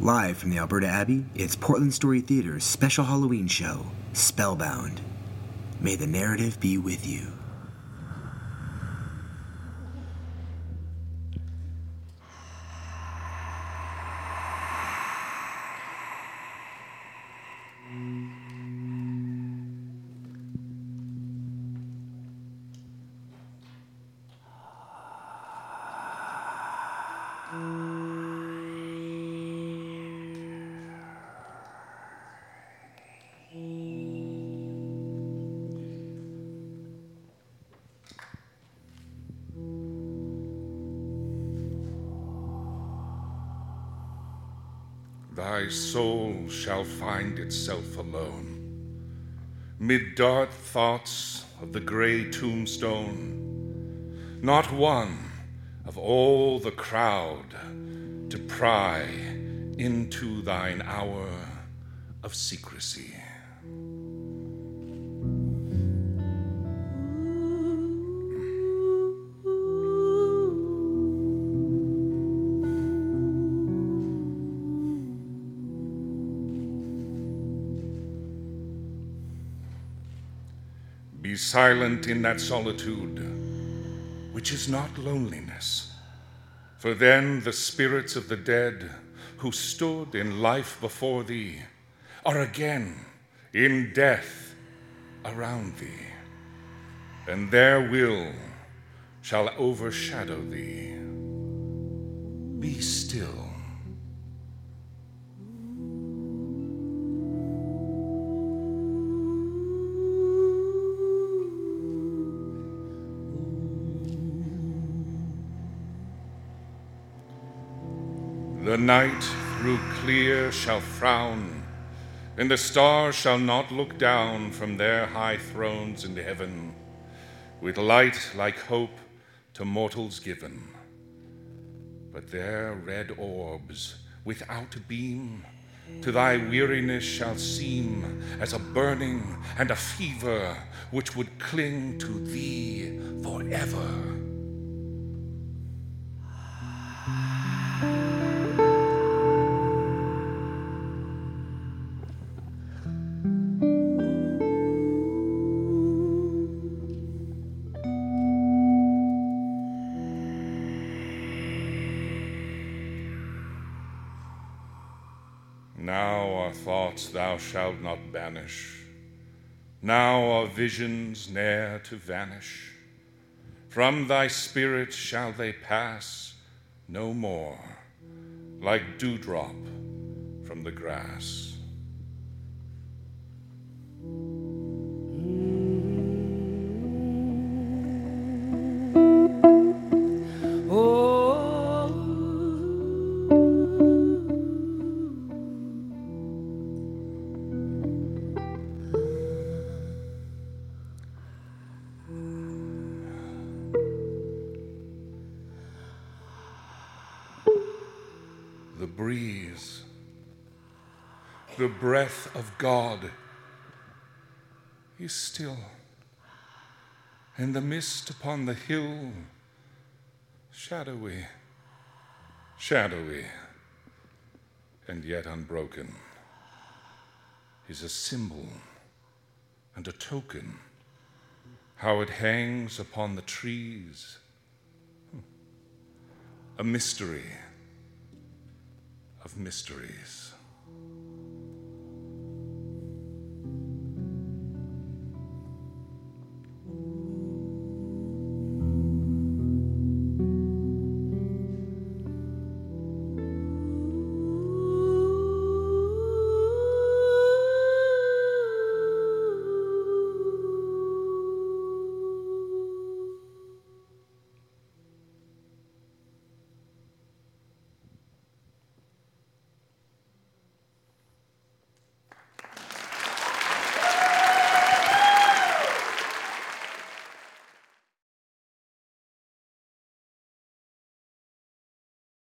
Live from the Alberta Abbey, it's Portland Story Theater's special Halloween show, Spellbound. May the narrative be with you. Thy soul shall find itself alone. Mid dark thoughts of the gray tombstone, not one of all the crowd to pry into thine hour of secrecy. Be silent in that solitude, which is not loneliness. For then the spirits of the dead who stood in life before thee are again in death around thee, and their will shall overshadow thee. Be still. The night through clear shall frown, and the stars shall not look down from their high thrones in heaven, with light like hope to mortals given. But their red orbs, without beam, to thy weariness shall seem as a burning and a fever which would cling to thee forever. Now are thoughts thou shalt not banish. Now are visions ne'er to vanish. From thy spirit shall they pass no more, like dewdrop from the grass. Breeze, the breath of God is still, and the mist upon the hill shadowy, shadowy, and yet unbroken. Is a symbol and a token how it hangs upon the trees. Hmm. A mystery of mysteries.